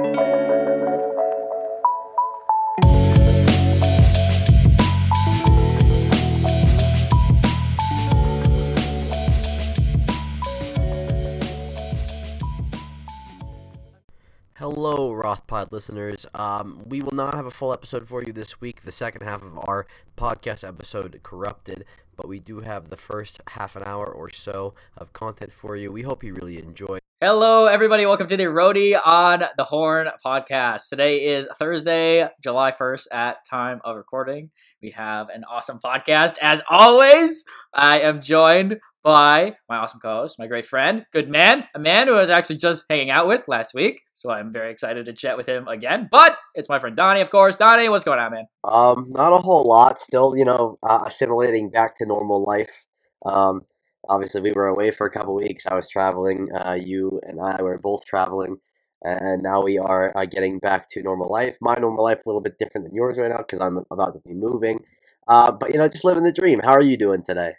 Hello, Rothpod listeners. Um, we will not have a full episode for you this week, the second half of our podcast episode, Corrupted, but we do have the first half an hour or so of content for you. We hope you really enjoy. Hello, everybody. Welcome to the Roadie on the Horn podcast. Today is Thursday, July 1st at time of recording. We have an awesome podcast. As always, I am joined by my awesome co-host, my great friend, good man, a man who I was actually just hanging out with last week. So I'm very excited to chat with him again. But it's my friend Donnie, of course. Donnie, what's going on, man? Um, not a whole lot. Still, you know, uh, assimilating back to normal life. Um, obviously we were away for a couple weeks. I was traveling. Uh, you and I were both traveling, and now we are uh, getting back to normal life. My normal life a little bit different than yours right now because I'm about to be moving. Uh, but you know, just living the dream. How are you doing today?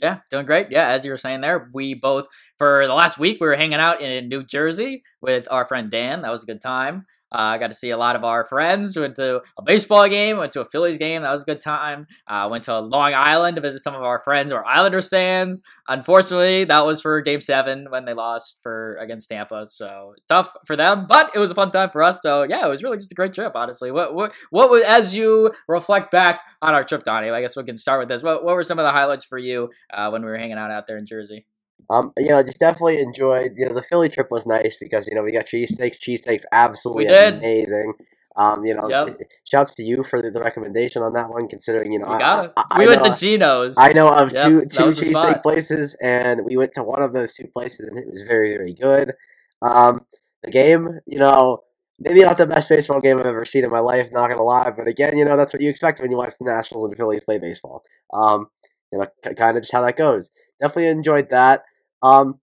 Yeah, doing great. Yeah, as you were saying there, we both for the last week we were hanging out in New Jersey with our friend Dan. That was a good time. Uh, I got to see a lot of our friends. Went to a baseball game. Went to a Phillies game. That was a good time. Uh, went to Long Island to visit some of our friends who are Islanders fans. Unfortunately, that was for Game Seven when they lost for against Tampa. So tough for them, but it was a fun time for us. So yeah, it was really just a great trip. Honestly, what what what was as you reflect back on our trip, Donnie? I guess we can start with this. What what were some of the highlights for you uh, when we were hanging out out there in Jersey? Um, you know, just definitely enjoyed. You know, the Philly trip was nice because you know we got cheesesteaks. Cheesesteaks absolutely amazing. Um, you know, yep. shouts to you for the, the, recommendation on that one. Considering you know, I, I, we I went know, to Geno's. I know of yep, two two cheesesteak places, and we went to one of those two places, and it was very very good. Um, the game, you know, maybe not the best baseball game I've ever seen in my life. Not gonna lie, but again, you know, that's what you expect when you watch the Nationals and the Phillies play baseball. Um, you know, kind of just how that goes. Definitely enjoyed that. Um,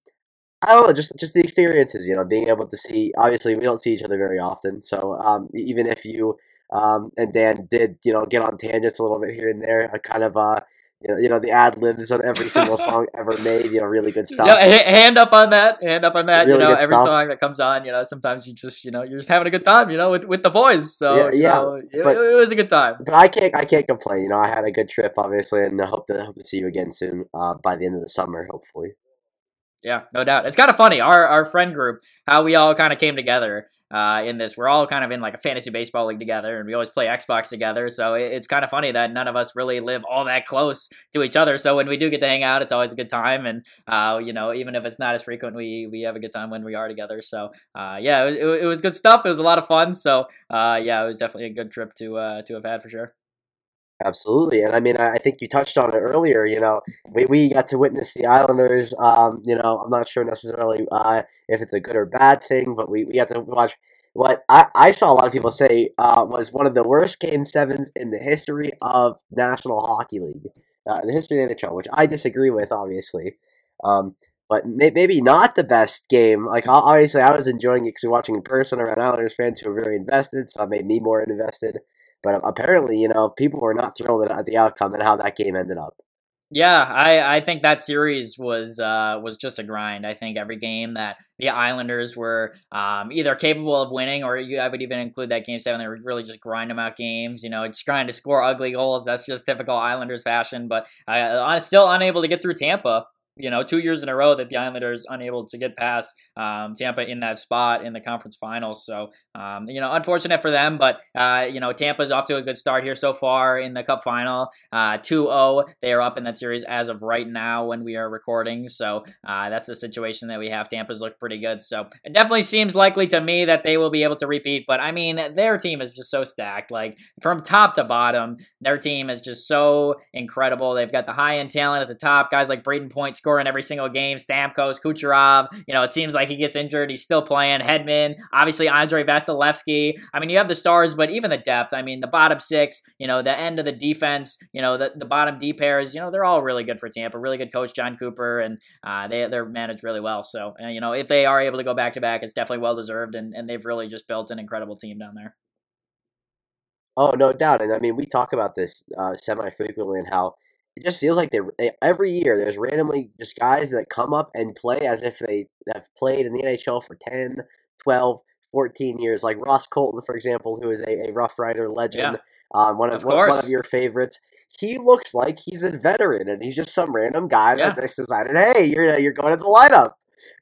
I don't know, just just the experiences, you know, being able to see. Obviously, we don't see each other very often, so um, even if you um, and Dan did, you know, get on tangents a little bit here and there, a kind of uh, you know, you know the ad libs on every single song ever made. You know, really good stuff. Yeah, hand up on that. Hand up on that. Really you know, every stuff. song that comes on. You know, sometimes you just, you know, you're just having a good time. You know, with, with the boys. So yeah, yeah know, but, it, it, was a good time. But I can't, I can't complain. You know, I had a good trip, obviously, and I hope to hope to see you again soon. Uh, by the end of the summer, hopefully. Yeah, no doubt. It's kind of funny. Our our friend group, how we all kind of came together uh, in this. We're all kind of in like a fantasy baseball league together, and we always play Xbox together. So it, it's kind of funny that none of us really live all that close to each other. So when we do get to hang out, it's always a good time. And uh, you know, even if it's not as frequent, we we have a good time when we are together. So uh, yeah, it, it, it, was good stuff. It was a lot of fun. So uh, yeah, it was definitely a good trip to uh, to have had for sure. Absolutely, and I mean, I think you touched on it earlier. You know, we, we got to witness the Islanders. Um, you know, I'm not sure necessarily uh, if it's a good or bad thing, but we, we got to watch what I, I saw a lot of people say uh, was one of the worst game sevens in the history of National Hockey League, uh, the history of the NHL, which I disagree with, obviously. Um, but may, maybe not the best game. Like obviously, I was enjoying it because we are watching in person around Islanders fans who were very invested, so it made me more invested. But apparently, you know, people were not thrilled at the outcome and how that game ended up. Yeah, I, I think that series was uh, was just a grind. I think every game that the Islanders were um, either capable of winning, or you, I would even include that game seven. They were really just grind them out games. You know, just trying to score ugly goals. That's just typical Islanders fashion. But I'm still unable to get through Tampa you know, two years in a row that the Islanders unable to get past um, Tampa in that spot in the conference finals. So, um, you know, unfortunate for them, but, uh, you know, Tampa's off to a good start here so far in the cup final. Uh, 2 0, they are up in that series as of right now when we are recording. So, uh, that's the situation that we have. Tampa's looked pretty good. So, it definitely seems likely to me that they will be able to repeat. But, I mean, their team is just so stacked. Like, from top to bottom, their team is just so incredible. They've got the high end talent at the top, guys like Brayden Point scoring every single game. Stamkos, Kucherov, you know, it seems like he gets injured. He's still playing. Hedman, obviously Andrei Vasilevskiy. I mean, you have the stars, but even the depth. I mean, the bottom six, you know, the end of the defense, you know, the, the bottom D pairs, you know, they're all really good for Tampa. Really good coach, Jon Cooper, and uh, they, they're managed really well. So, uh, you know, if they are able to go back to back, it's definitely well deserved, and, and they've really just built an incredible team down there. Oh, no doubt. And I mean, we talk about this uh, semi frequently and how it just feels like they every year there's randomly just guys that come up and play as if they have played in the NHL for 10, 12, 14 years. Like Ross Colton, for example, who is a, a Rough Rider legend, yeah. um, one of, of one, one, of your favorites. He looks like he's a veteran, and he's just some random guy yeah. that just decided, "Hey, you're you're going to the lineup."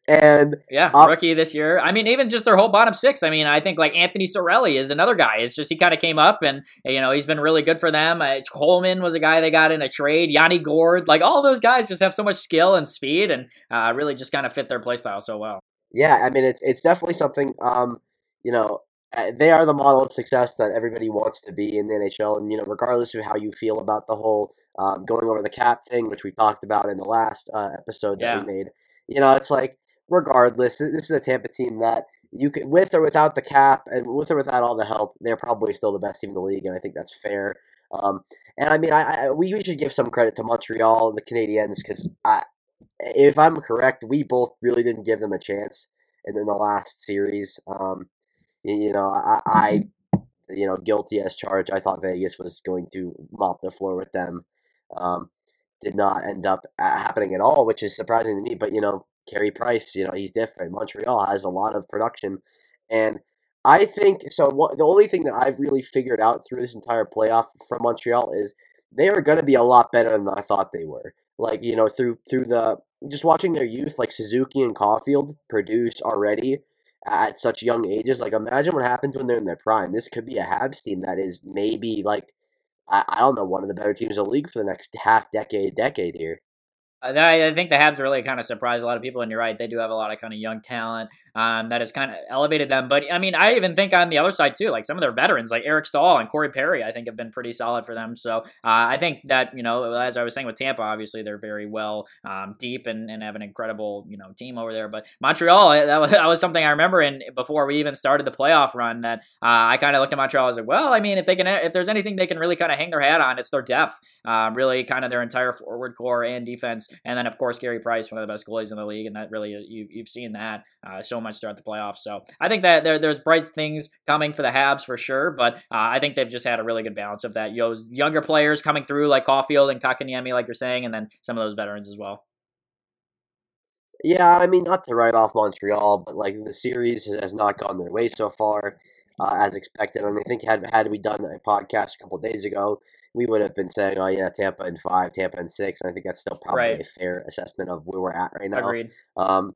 And yeah, uh, rookie this year. I mean, even just their whole bottom six. I mean, I think like Anthony Cirelli is another guy. It's just he kind of came up and you know he's been really good for them. Uh, Coleman was a guy they got in a trade. Yanni Gourde, like all those guys, just have so much skill and speed, and uh, really just kind of fit their play style so well. Yeah, I mean, it's it's definitely something. Um, you know, uh, they are the model of success that everybody wants to be in the NHL. And, you know, regardless of how you feel about the whole um, going over the cap thing, which we talked about in the last uh, episode that yeah. we made, you know, it's like regardless, this is a Tampa team that you can, with or without the cap and with or without all the help, they're probably still the best team in the league, and I think that's fair. Um, and I mean, I, I we, we should give some credit to Montreal and the Canadiens because if I'm correct, we both really didn't give them a chance in, in the last series. Um, you, you know, I, I, you know, guilty as charged. I thought Vegas was going to mop the floor with them. Um, did not end up uh, happening at all, which is surprising to me. But you know, Carey Price, you know, he's different. Montreal has a lot of production, and I think so. What, the only thing that I've really figured out through this entire playoff from Montreal is they are going to be a lot better than I thought they were. Like you know, through through the just watching their youth, like Suzuki and Caufield produce already at such young ages. Like imagine what happens when they're in their prime. This could be a Habs team that is maybe like I, I don't know one of the better teams in the league for the next half decade, decade here. Uh, I, I think the Habs really kind of surprised a lot of people, and you're right. They do have a lot of kind of young talent um, that has kind of elevated them. But I mean, I even think on the other side too, like some of their veterans, like Eric Staal and Corey Perry, I think have been pretty solid for them. So uh, I think that you know, as I was saying with Tampa, obviously they're very well um, deep and, and have an incredible you know team over there. But Montreal, that was that was something I remember in before we even started the playoff run that uh, I kind of looked at Montreal as like, well, I mean, if they can, if there's anything they can really kind of hang their hat on, it's their depth, uh, really kind of their entire forward core and defense, and then of course Carey Price, one of the best goalies in the league, and that really you you've seen that uh, so much throughout the playoffs. So I think that there, there's bright things coming for the Habs for sure, but uh, I think they've just had a really good balance of that. Those younger players coming through like Caufield and Kotkaniemi, like you're saying, and then some of those veterans as well. Yeah, I mean, not to write off Montreal, but like the series has not gone their way so far, uh, as expected. And I think had had we done a podcast a couple days ago, we would have been saying, "Oh yeah, Tampa in five, Tampa in six. And I think that's still probably right. a fair assessment of where we're at right now. Agreed. Um,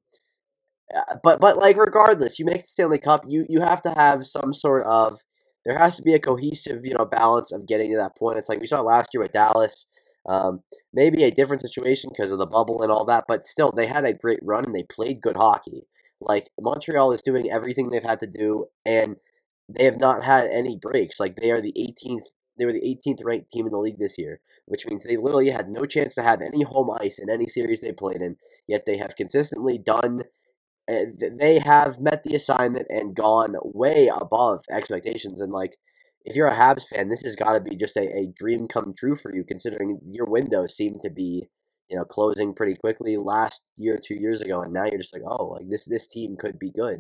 but but like regardless, you make the Stanley Cup, you you have to have some sort of there has to be a cohesive you know balance of getting to that point. It's like we saw last year with Dallas. Um, maybe a different situation because of the bubble and all that, but still they had a great run and they played good hockey. Like Montreal is doing everything they've had to do, and they have not had any breaks. Like they are the 18th, they were the 18th ranked team in the league this year, which means they literally had no chance to have any home ice in any series they played in. Yet they have consistently done they have met the assignment and gone way above expectations. And like, if you're a Habs fan, this has got to be just a, a dream come true for you, considering your window seemed to be, you know, closing pretty quickly last year, two years ago, and now you're just like, oh, like this this team could be good.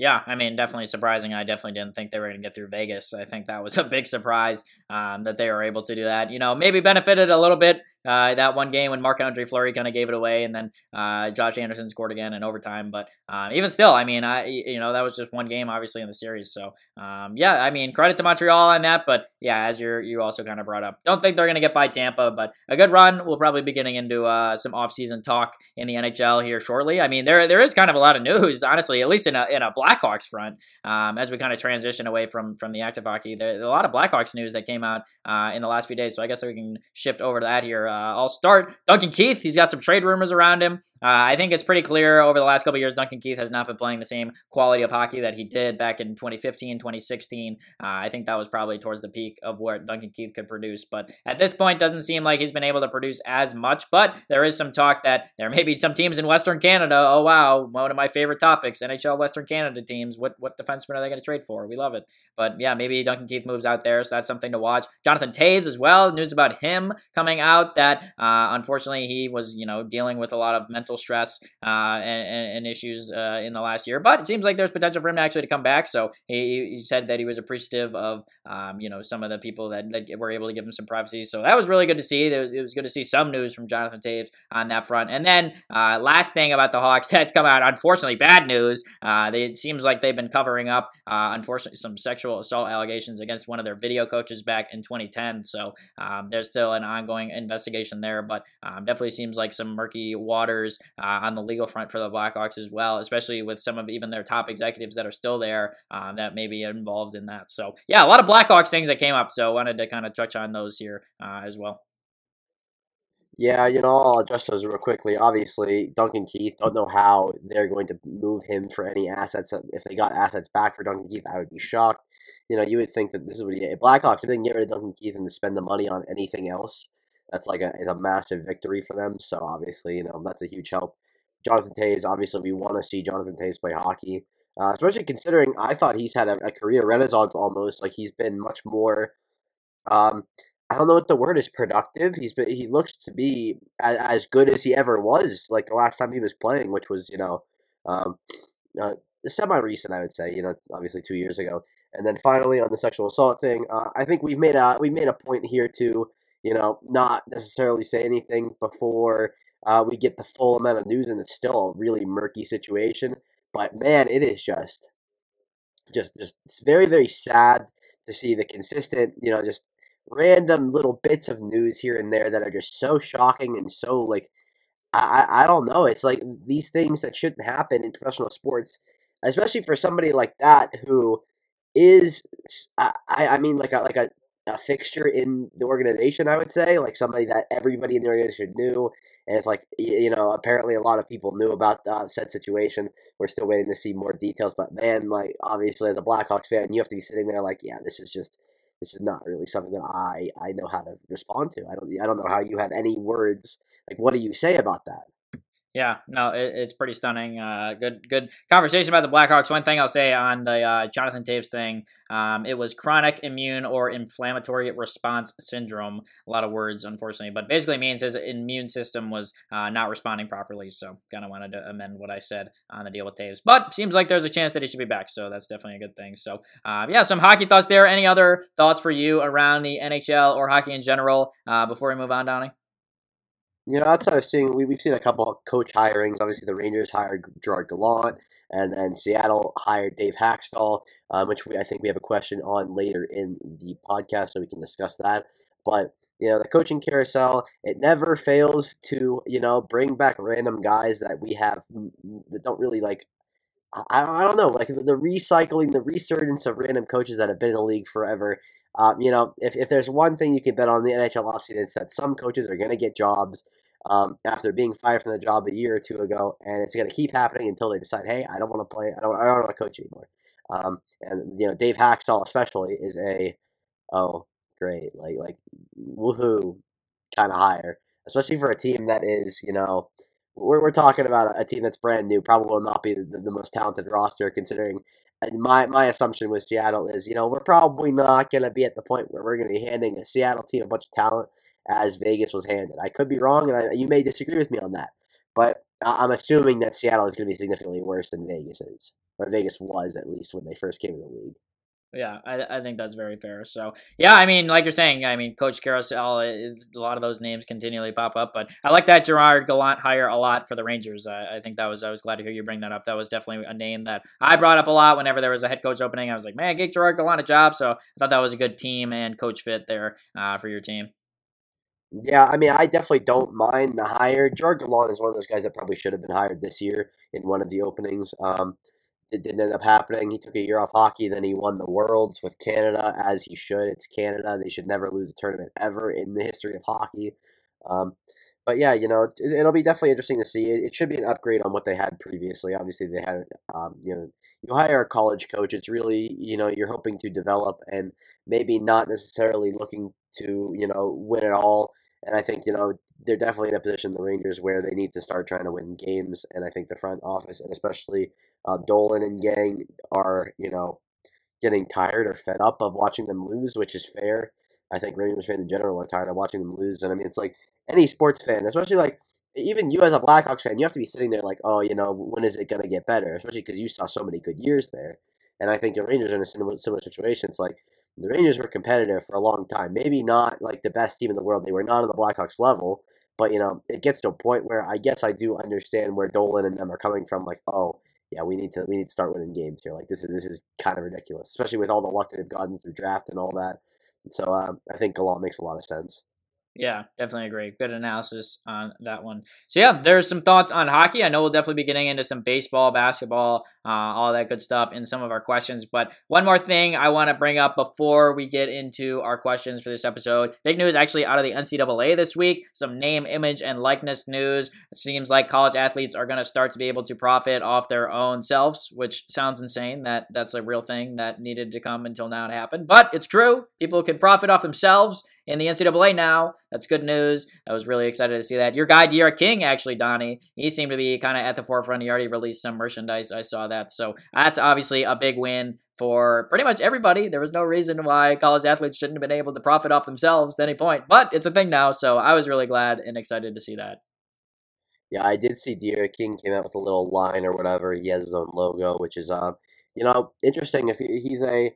Yeah, I mean, definitely surprising. I definitely didn't think they were going to get through Vegas. I think that was a big surprise um, that they were able to do that. You know, maybe benefited a little bit uh, that one game when Marc-Andre Fleury kind of gave it away, and then uh, Josh Anderson scored again in overtime. But uh, even still, I mean, I you know that was just one game, obviously in the series. So um, yeah, I mean, credit to Montreal on that. But yeah, as you you also kind of brought up, don't think they're going to get by Tampa, but a good run. We'll probably be getting into uh, some offseason talk in the NHL here shortly. I mean, there there is kind of a lot of news, honestly, at least in a in a Blackhawks front. Um, as we kind of transition away from from the active hockey, there's a lot of Blackhawks news that came out uh, in the last few days. So I guess we can shift over to that here. Uh, I'll start. Duncan Keith, he's got some trade rumors around him. Uh, I think it's pretty clear over the last couple years, Duncan Keith has not been playing the same quality of hockey that he did back in 2015, 2016. Uh, I think that was probably towards the peak of what Duncan Keith could produce. But at this point, doesn't seem like he's been able to produce as much. But there is some talk that there may be some teams in Western Canada. Oh wow, one of my favorite topics, NHL Western Canada teams. What what defenseman are they going to trade for? We love it. But yeah, maybe Duncan Keith moves out there, so that's something to watch. Jonathan Toews as well. News about him coming out that uh, unfortunately he was you know dealing with a lot of mental stress uh, and, and, issues uh, in the last year. But it seems like there's potential for him actually to come back. So he, he said that he was appreciative of um, you know some of the people that, that, were able to give him some privacy. So that was really good to see. It was, it was good to see some news from Jonathan Toews on that front. And then uh, last thing about the Hawks that's come out, unfortunately bad news. Uh, they seems like they've been covering up, uh, unfortunately, some sexual assault allegations against one of their video coaches back in 2010. So um, there's still an ongoing investigation there, but um, definitely seems like some murky waters uh, on the legal front for the Blackhawks as well, especially with some of even their top executives that are still there um, that may be involved in that. So yeah, a lot of Blackhawks things that came up. So I wanted to kind of touch on those here uh, as well. Yeah, you know, I'll address those real quickly. Obviously, Duncan Keith, don't know how they're going to move him for any assets. If they got assets back for Duncan Keith, I would be shocked. You know, you would think that this would be a Blackhawks, if they can get rid of Duncan Keith and spend the money on anything else, that's like a, a massive victory for them. So, obviously, you know, that's a huge help. Jonathan Toews, obviously, we want to see Jonathan Toews play hockey, uh, especially considering I thought he's had a, a career renaissance almost. Like, he's been much more. Um, I don't know what the word is. Productive. He's been, he looks to be as, as good as he ever was. Like the last time he was playing, which was you know, um, uh, semi recent, I would say. You know, obviously two years ago. And then finally on the sexual assault thing, uh, I think we've made a we made a point here to you know not necessarily say anything before uh, we get the full amount of news, and it's still a really murky situation. But man, it is just just just it's very very sad to see the consistent you know just random little bits of news here and there that are just so shocking and so like I I don't know. It's like these things that shouldn't happen in professional sports, especially for somebody like that who is I I mean like a like a, a fixture in the organization. I would say like somebody that everybody in the organization knew, and it's like you know apparently a lot of people knew about uh, said situation. We're still waiting to see more details, but man, like obviously as a Blackhawks fan, you have to be sitting there like yeah, this is just this is not really something that I I know how to respond to. I don't I don't know how you have any words like what do you say about that? Yeah, no, it, it's pretty stunning. Uh, good, good conversation about the Blackhawks. One thing I'll say on the uh, Jonathan Toews thing, um, it was chronic immune or inflammatory response syndrome. A lot of words, unfortunately, but basically means his immune system was uh, not responding properly. So, kind of wanted to amend what I said on the deal with Toews. But seems like there's a chance that he should be back, so that's definitely a good thing. So, uh, yeah, some hockey thoughts there. Any other thoughts for you around the NHL or hockey in general uh, before we move on, Donnie? You know, outside of seeing, we, we've seen a couple of coach hirings. Obviously, the Rangers hired Gerard Gallant, and, and Seattle hired Dave Hakstol, um, which we, I think we have a question on later in the podcast, so we can discuss that. But, you know, the coaching carousel, it never fails to, you know, bring back random guys that we have that don't really like I, I don't know, like the, the, recycling, the resurgence of random coaches that have been in the league forever. Um, you know, if, if there's one thing you can bet on the NHL offseason, it's that some coaches are going to get jobs um, after being fired from the job a year or two ago, and it's going to keep happening until they decide, hey, I don't want to play, I don't, I don't want to coach anymore. Um, and you know, Dave Hakstol especially is a, oh, great, like like woohoo kind of hire, especially for a team that is, you know, we're, we're talking about a, team that's brand new, probably will not be the, the most talented roster considering my my assumption with Seattle is, you know, we're probably not going to be at the point where we're going to be handing a Seattle team a bunch of talent as Vegas was handed. I could be wrong, and I, you may disagree with me on that, but I'm assuming that Seattle is going to be significantly worse than Vegas is, or Vegas was at least when they first came in the league. Yeah, I, I think that's very fair. So, yeah, I mean, like you're saying, I mean, Coach Carousel, a lot of those names continually pop up, but I like that Gerard Gallant hire a lot for the Rangers. I, I think that was, I was glad to hear you bring that up. That was definitely a name that I brought up a lot whenever there was a head coach opening. I was like, man, get Gerard Gallant a job. So I thought that was a good team and coach fit there uh, for your team. Yeah, I mean, I definitely don't mind the hire. Gerard Gallant is one of those guys that probably should have been hired this year in one of the openings. Um, it didn't end up happening. He took a year off hockey, then he won the Worlds with Canada, as he should. It's Canada; they should never lose a tournament ever in the history of hockey. Um, but yeah, you know, it'll be definitely interesting to see. It, should be an upgrade on what they had previously. Obviously, they had, um, you know, you hire a college coach. It's really, you know, you're hoping to develop and maybe not necessarily looking to, you know, win it all. And I think, you know, they're definitely in a position, the Rangers, where they need to start trying to win games. And I think the front office, and especially uh, Dolan and gang, are, you know, getting tired or fed up of watching them lose, which is fair. I think Rangers fans in general are tired of watching them lose. And I mean, it's like any sports fan, especially like even you as a Blackhawks fan, you have to be sitting there like, oh, you know, when is it going to get better? Especially because you saw so many good years there. And I think the Rangers are in a similar, similar situation. It's like the Rangers were competitive for a long time. Maybe not like the best team in the world. They were not on the Blackhawks level, but you know, it gets to a point where I guess I do understand where Dolan and them are coming from. Like, oh, yeah, we need to we need to start winning games here. Like this is this is kind of ridiculous, especially with all the luck that they've gotten through draft and all that. So um, I think Gallant makes a lot of sense. Yeah, definitely agree. Good analysis on that one. So yeah, there's some thoughts on hockey. I know we'll definitely be getting into some baseball, basketball, uh, all that good stuff in some of our questions. But one more thing I want to bring up before we get into our questions for this episode. Big news actually out of the NCAA this week. Some name, image, and likeness news. It seems like college athletes are going to start to be able to profit off their own selves, which sounds insane. That that's a real thing that needed to come until now to happen. But it's true. People can profit off themselves in the NCAA now. That's good news. I was really excited to see that. Your guy, D'Eriq King, actually, Donnie, he seemed to be kind of at the forefront. He already released some merchandise. I saw that. So that's obviously a big win for pretty much everybody. There was no reason why college athletes shouldn't have been able to profit off themselves at any point, but it's a thing now. So I was really glad and excited to see that. Yeah, I did see D'Eriq King came out with a little line or whatever. He has his own logo, which is, uh, you know, interesting. If he's a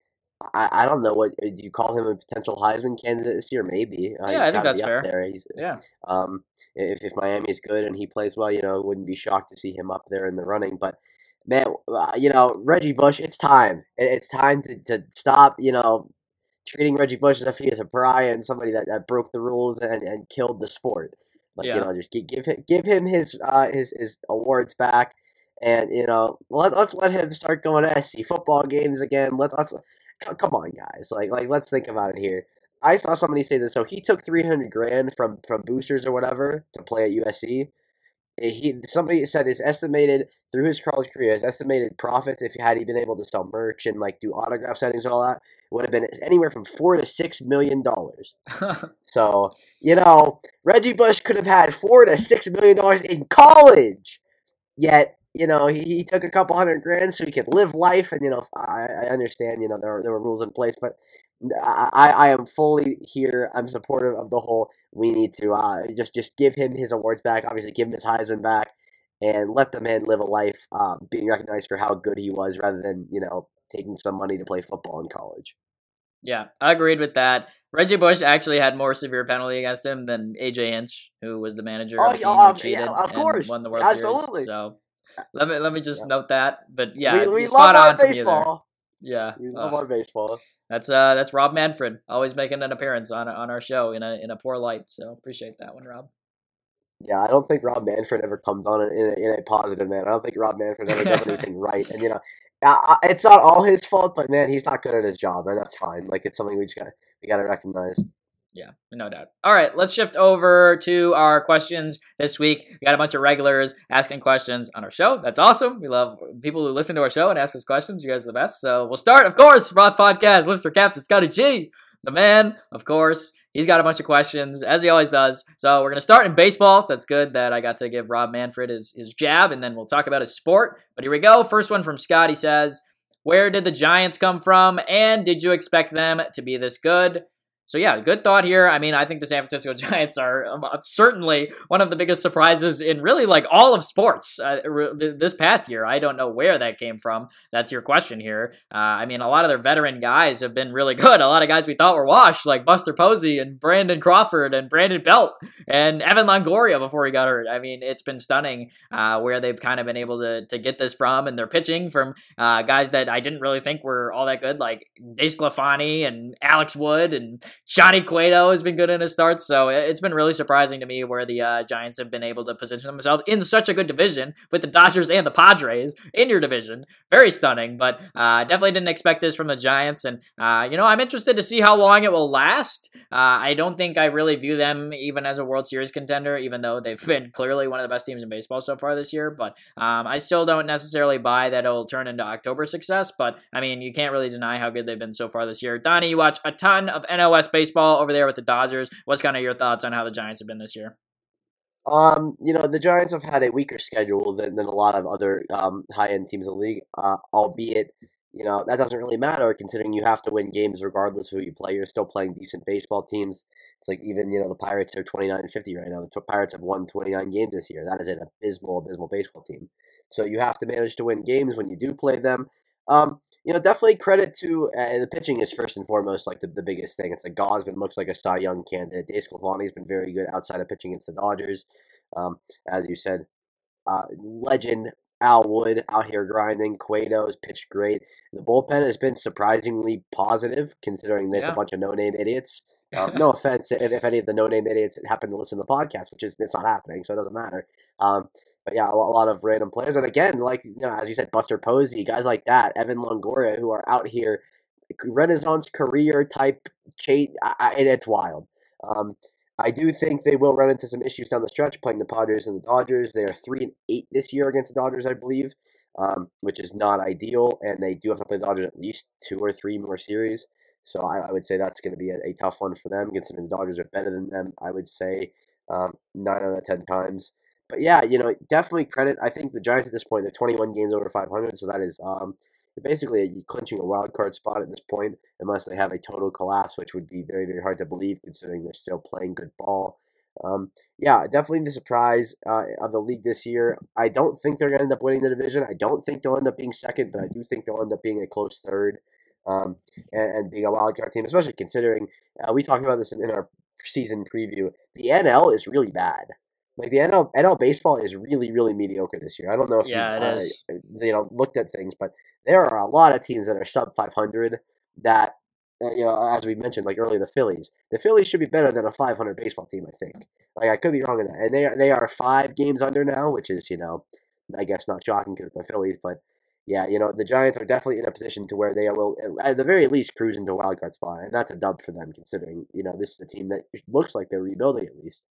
I, I don't know what uh, do you call him a potential Heisman candidate this year? Maybe. Uh, yeah, I think that's fair. There. He's, yeah. Um, if if Miami is good and he plays well, you know, wouldn't be shocked to see him up there in the running. But man, uh, you know, Reggie Bush, it's time. It's time to, to stop. You know, treating Reggie Bush as if he is a pariah and somebody that, that broke the rules and, and killed the sport. Like yeah. you know, just give give him, give him his uh, his his awards back, and you know, let let's let him start going to SC football games again. Let let's come on, guys. Like, like let's think about it here. I saw somebody say this. So he took three hundred grand from from boosters or whatever to play at USC. Eh, he somebody said his estimated through his college career, his estimated profits if he had he been able to sell merch and like do autograph signings and all that would have been anywhere from four to six million dollars. so you know Reggie Bush could have had four to six million dollars in college, yet you know, he, he took a couple hundred grand so he could live life. And, you know, I, I understand, you know, there, there were rules in place, but I, I am fully here. I'm supportive of the whole. We need to uh, just just give him his awards back. Obviously, give him his Heisman back, and let the man live a life um, being recognized for how good he was, rather than you know taking some money to play football in college. Yeah, I agreed with that. Reggie Bush actually had more severe penalty against him than AJ Hinch, who was the manager. Oh, of, the oh, yeah, of course, won the World Absolutely. Series. So let me let me just yeah. note that. But yeah, we, we love our baseball. Yeah, we love uh, our baseball. That's uh that's Rob Manfred always making an appearance on on our show in a in a poor light. So appreciate that one, Rob. Yeah, I don't think Rob Manfred ever comes on in a, in a positive man. I don't think Rob Manfred ever does anything right. And you know, it's not all his fault, but man, he's not good at his job, and that's fine. Like it's something we just got we got to recognize. Yeah, no doubt. All right, let's shift over to our questions this week. We got a bunch of regulars asking questions on our show. That's awesome. We love people who listen to our show and ask us questions. You guys are the best. So we'll start, of course, Roth Podcast, listener Captain Scotty G, the man, of course. He's got a bunch of questions, as he always does. So we're going to start in baseball. So that's good that I got to give Rob Manfred his, his jab, and then we'll talk about his sport. But here we go. First one from Scott. He says, Where did the Giants come from, and did you expect them to be this good? So yeah, good thought here. I mean, I think the San Francisco Giants are um, uh, certainly one of the biggest surprises in really like all of sports uh, this past year. I don't know where that came from. That's your question here. Uh, I mean, a lot of their veteran guys have been really good. A lot of guys we thought were washed, like Buster Posey and Brandon Crawford and Brandon Belt and Evan Longoria before he got hurt. I mean, it's been stunning uh, where they've kind of been able to to get this from, and they're pitching from uh, guys that I didn't really think were all that good, like DeSclafani and Alex Wood and Johnny Cueto has been good in his starts, so it's been really surprising to me where the uh, Giants have been able to position themselves in such a good division with the Dodgers and the Padres in your division. Very stunning, but uh, definitely didn't expect this from the Giants, and uh, you know I'm interested to see how long it will last. Uh, I don't think I really view them even as a World Series contender, even though they've been clearly one of the best teams in baseball so far this year. But um, I still don't necessarily buy that it'll turn into October success. But I mean, you can't really deny how good they've been so far this year. Donnie, you watch a ton of NOS baseball over there with the Dodgers. What's kind of your thoughts on how the Giants have been this year? Um, you know, the Giants have had a weaker schedule than, than a lot of other um, high end teams in the league, uh, albeit, you know, that doesn't really matter considering you have to win games regardless of who you play. You're still playing decent baseball teams. It's like even, you know, the Pirates are 29 and 50 right now. The Pirates have won 29 games this year. That is an abysmal, abysmal baseball team. So you have to manage to win games when you do play them. Um, you know, definitely credit to uh, the pitching is first and foremost like the, the biggest thing. It's like Gausman looks like a Cy Young candidate. DeSclafani has been very good outside of pitching against the Dodgers. Um, as you said, uh, legend Al Wood out here grinding. Cueto's pitched great. The bullpen has been surprisingly positive, considering that it's a bunch of no-name idiots. Um, no offense if, if, any of the no-name idiots happen to listen to the podcast, which is it's not happening, so it doesn't matter. Um, but yeah, a lot of random players, and again, like you know, as you said, Buster Posey, guys like that, Evan Longoria, who are out here, Renaissance career type. Chase, it's wild. Um, I do think they will run into some issues down the stretch playing the Padres and the Dodgers. They are three and eight this year against the Dodgers, I believe, um, which is not ideal, and they do have to play the Dodgers at least two or three more series. So I, I would say that's going to be a, a, tough one for them, considering the Dodgers are better than them. I would say um, nine out of ten times. But yeah, you know, definitely credit. I think the Giants at this point, they're 21 games over 500, so that is um, basically clinching a wild card spot at this point, unless they have a total collapse, which would be very, very hard to believe considering they're still playing good ball. Um, yeah, definitely the surprise uh, of the league this year. I don't think they're going to end up winning the division. I don't think they'll end up being second, but I do think they'll end up being a close third um, and, and, being a wild card team, especially considering uh, we talked about this in, in our season preview. The NL is really bad. Like the NL NL baseball is really really mediocre this year. I don't know if yeah, you, it uh, is. you know looked at things, but there are a lot of teams that are sub 500 that uh, you know as we mentioned like earlier the Phillies. The Phillies should be better than a 500 baseball team, I think. Like I could be wrong in that. And they are they are 5 games under now, which is, you know, I guess not shocking cuz the Phillies, but yeah, you know, the Giants are definitely in a position to where they will at the very least cruise into wild card spot, and that's a dub for them considering, you know, this is a team that looks like they're rebuilding at least.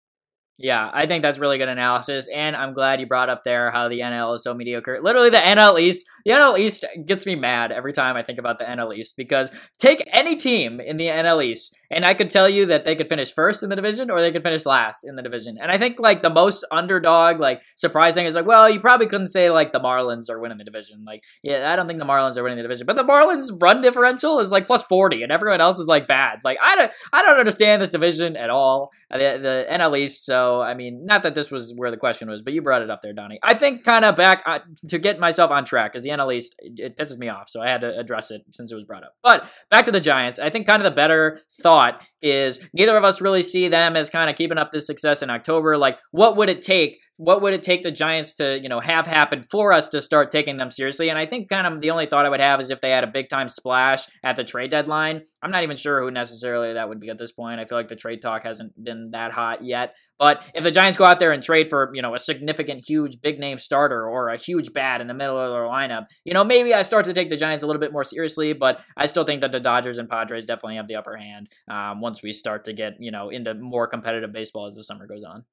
Yeah, I think that's really good analysis, and I'm glad you brought up there how the NL is so mediocre. Literally, the NL East, the NL East gets me mad every time I think about the NL East because take any team in the NL East, and I could tell you that they could finish first in the division or they could finish last in the division. And I think like the most underdog, like surprising is like, well, you probably couldn't say like the Marlins are winning the division. Like, yeah, I don't think the Marlins are winning the division, but the Marlins run differential is like plus forty, and everyone else is like bad. Like, I don't, I don't understand this division at all. The, the NL East, so I mean, not that this was where the question was, but you brought it up there, Donnie. I think kind of back uh, to get myself on track because the NL East it, it pisses me off, so I had to address it since it was brought up. But back to the Giants, I think kind of the better thought is neither of us really see them as kind of keeping up this success in October. Like, what would it take what would it take the Giants to, you know, have happen for us to start taking them seriously? And I think kind of the only thought I would have is if they had a big time splash at the trade deadline. I'm not even sure who necessarily that would be at this point. I feel like the trade talk hasn't been that hot yet. But if the Giants go out there and trade for, you know, a significant, huge, big name starter or a huge bat in the middle of their lineup, you know, maybe I start to take the Giants a little bit more seriously. But I still think that the Dodgers and Padres definitely have the upper hand um, once we start to get, you know, into more competitive baseball as the summer goes on.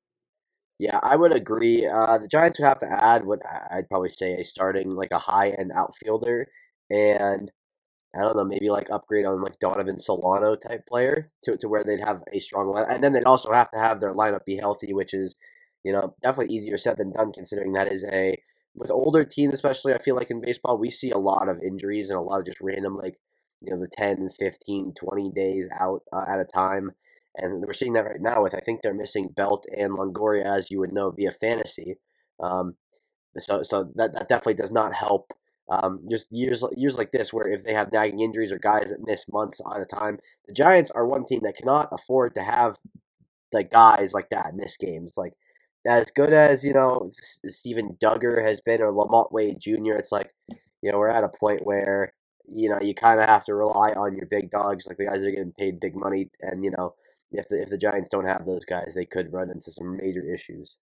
Yeah, I would agree. Uh, the Giants would have to add what I'd probably say a starting like a high end outfielder, and I don't know maybe like upgrade on like Donovan Solano type player to to where they'd have a strong line, and then they'd also have to have their lineup be healthy, which is you know definitely easier said than done considering that is a with older teams especially I feel like in baseball we see a lot of injuries and a lot of just random like you know the 10 15 20 days out uh, at a time and we're seeing that right now with I think they're missing Belt and Longoria, as you would know via fantasy. Um, so so that, that definitely does not help. Um, just years years like this, where if they have nagging injuries or guys that miss months at a time, the Giants are one team that cannot afford to have like guys like that miss games. Like as good as you know Steven Duggar has been or LaMonte Wade Jr. It's like you know we're at a point where you know you kind of have to rely on your big dogs, like the guys that are getting paid big money, and you know if the, if the Giants don't have those guys, they could run into some major issues.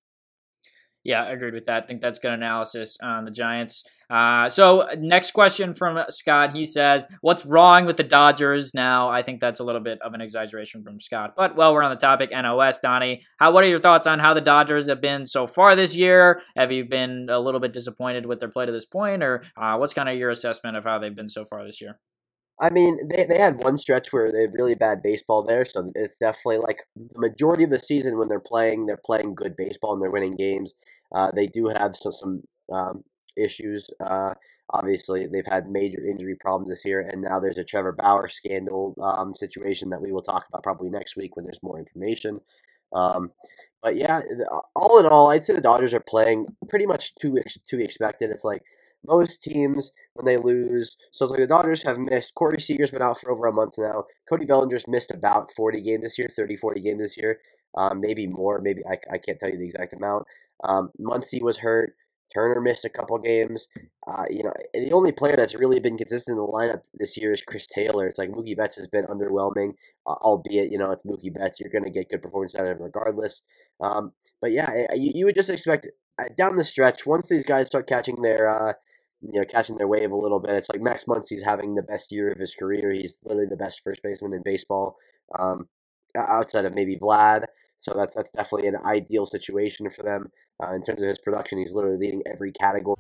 Yeah, I agreed with that. I think that's good analysis on the Giants. Uh, so, next question from Scott. He says, What's wrong with the Dodgers now? I think that's a little bit of an exaggeration from Scott. But, well, we're on the topic NOS, Donnie. How, what are your thoughts on how the Dodgers have been so far this year? Have you been a little bit disappointed with their play to this point? Or uh, what's kind of your assessment of how they've been so far this year? I mean, they, they had one stretch where they had really bad baseball there, so it's definitely like the majority of the season when they're playing, they're playing good baseball and they're winning games. Uh, they do have some, some um, issues. Uh, obviously, they've had major injury problems this year, and now there's a Trevor Bauer scandal um, situation that we will talk about probably next week when there's more information. Um, but yeah, all in all, I'd say the Dodgers are playing pretty much to to be expected. It's like most teams when they lose. So it's like the Dodgers have missed. Corey Seager's been out for over a month now. Cody Bellinger's missed about 40 games this year, 30, 40 games this year. Um, maybe more. Maybe I, I can't tell you the exact amount. Um, Muncy was hurt. Turner missed a couple games. Uh, you know, the only player that's really been consistent in the lineup this year is Chris Taylor. It's like Mookie Betts has been underwhelming, uh, albeit you know it's Mookie Betts. You're going to get good performance out of him regardless. Um, but yeah, you, you would just expect uh, down the stretch once these guys start catching their uh, you know catching their wave a little bit. It's like Max Muncy's having the best year of his career. He's literally the best first baseman in baseball. Um, outside of maybe Vlad. So that's that's definitely an ideal situation for them uh, in terms of his production. He's literally leading every category.